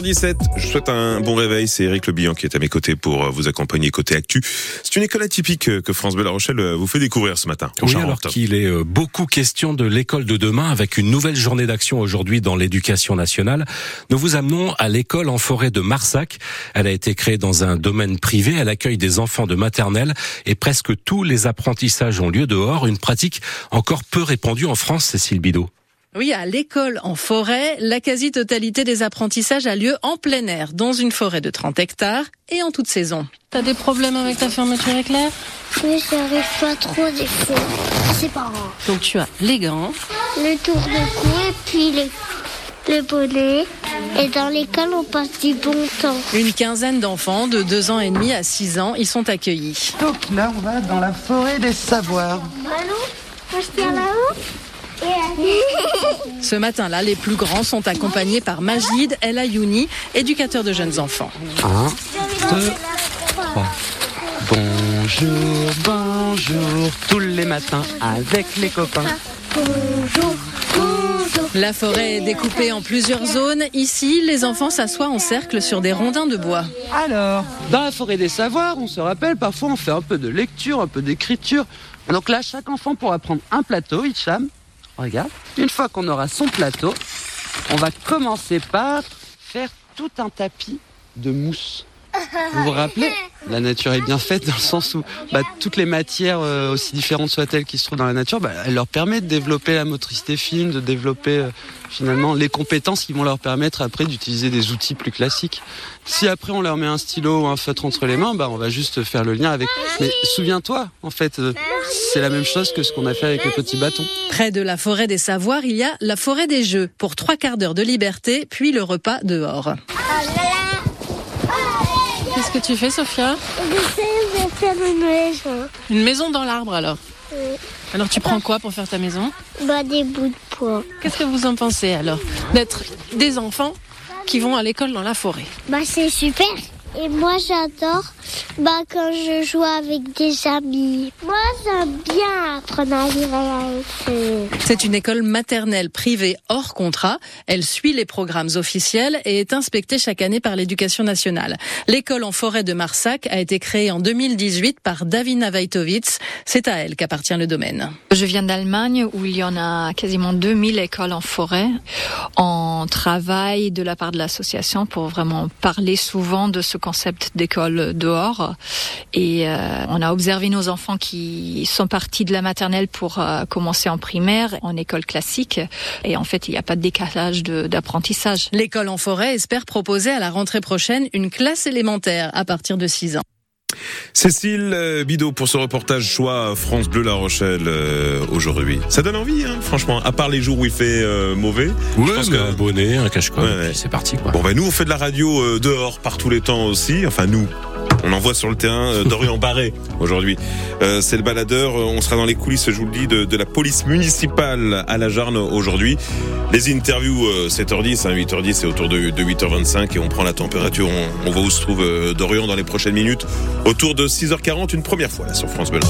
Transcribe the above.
17, je souhaite un bon réveil. C'est Eric Le Bihan qui est à mes côtés pour euh, vous accompagner côté actu. C'est une école atypique euh, que France Bleu La Rochelle euh, vous fait découvrir ce matin. Oui, alors qu'il est beaucoup question de l'école de demain avec une nouvelle journée d'action aujourd'hui dans l'éducation nationale. Nous vous amenons à l'école en forêt de Marsac. Elle a été créée dans un domaine privé. Elle accueille des enfants de maternelle et presque tous les apprentissages ont lieu dehors. Une pratique encore peu répandue en France, Cécile Bidot. Oui, à l'école en forêt, la quasi-totalité des apprentissages a lieu en plein air, dans une forêt de 30 hectares et en toute saison. T'as des problèmes avec ta fermeture éclair? Oui, j'arrive pas trop des fois. C'est pas grave. Donc tu as les gants, Le tour de cou et puis le, le bonnet. Et dans l'école, on passe du bon temps. une quinzaine d'enfants de 2 ans et demi à 6 ans y sont accueillis. Donc là, on va dans la forêt des savoirs. Allô Moi, je tiens là-haut Ce matin-là, les plus grands sont accompagnés par Majid El Ayouni, éducateur de jeunes enfants. Un, deux, trois. Bonjour, bonjour, tous les matins avec les copains. Bonjour, bonjour. La forêt est découpée en plusieurs zones. Ici, les enfants s'assoient en cercle sur des rondins de bois. Alors, dans la forêt des savoirs, on se rappelle, parfois on fait un peu de lecture, un peu d'écriture. Donc là, chaque enfant pourra prendre un plateau, Hicham. Regarde. Une fois qu'on aura son plateau, on va commencer par faire tout un tapis de mousse. Vous vous rappelez La nature est bien faite dans le sens où bah, toutes les matières, euh, aussi différentes soient-elles qui se trouvent dans la nature, bah, elle leur permet de développer la motricité fine, de développer euh, finalement les compétences qui vont leur permettre après d'utiliser des outils plus classiques. Si après on leur met un stylo ou un feutre entre les mains, bah, on va juste faire le lien avec. Mais souviens-toi, en fait, euh, c'est la même chose que ce qu'on a fait avec le petit bâton. Près de la forêt des savoirs, il y a la forêt des jeux, pour trois quarts d'heure de liberté, puis le repas dehors. Qu'est-ce que tu fais, Sophia J'essaie de faire une maison. Une maison dans l'arbre, alors Oui. Alors tu prends quoi pour faire ta maison Bah, des bouts de poids. Qu'est-ce que vous en pensez, alors D'être des enfants qui vont à l'école dans la forêt? Bah, c'est super. Et moi, j'adore bah, quand je joue avec des amis. Moi, j'aime bien apprendre à lire et à écrire. C'est une école maternelle privée hors contrat. Elle suit les programmes officiels et est inspectée chaque année par l'éducation nationale. L'école en forêt de Marsac a été créée en 2018 par Davina Vaitovitz. C'est à elle qu'appartient le domaine. Je viens d'Allemagne où il y en a quasiment 2000 écoles en forêt. On travaille de la part de l'association pour vraiment parler souvent de ce concept d'école dehors. Et euh, on a observé nos enfants qui sont partis de la maternelle pour euh, commencer en primaire, en école classique. Et en fait, il n'y a pas de décalage d'apprentissage. L'école en forêt espère proposer à la rentrée prochaine une classe élémentaire à partir de 6 ans. Cécile euh, Bidot pour ce reportage choix France Bleu La Rochelle euh, aujourd'hui. Ça donne envie, hein, franchement. À part les jours où il fait euh, mauvais. Ouais, je pense que- un bonnet, un cache-col, Ouais, et puis ouais. c'est parti quoi. Bon ben nous on fait de la radio euh, dehors par tous les temps aussi. Enfin nous. On envoie sur le terrain euh, Dorian Barré aujourd'hui. Euh, c'est le baladeur. Euh, On sera dans les coulisses, je vous le dis, de, la police municipale à la Jarne aujourd'hui. Les interviews euh, 7h10, hein, 8h10, c'est autour de, de 8h25 et on prend la température. On, voit où se trouve Dorian dans les prochaines minutes. Autour de 6h40, une première fois sur France Bleu.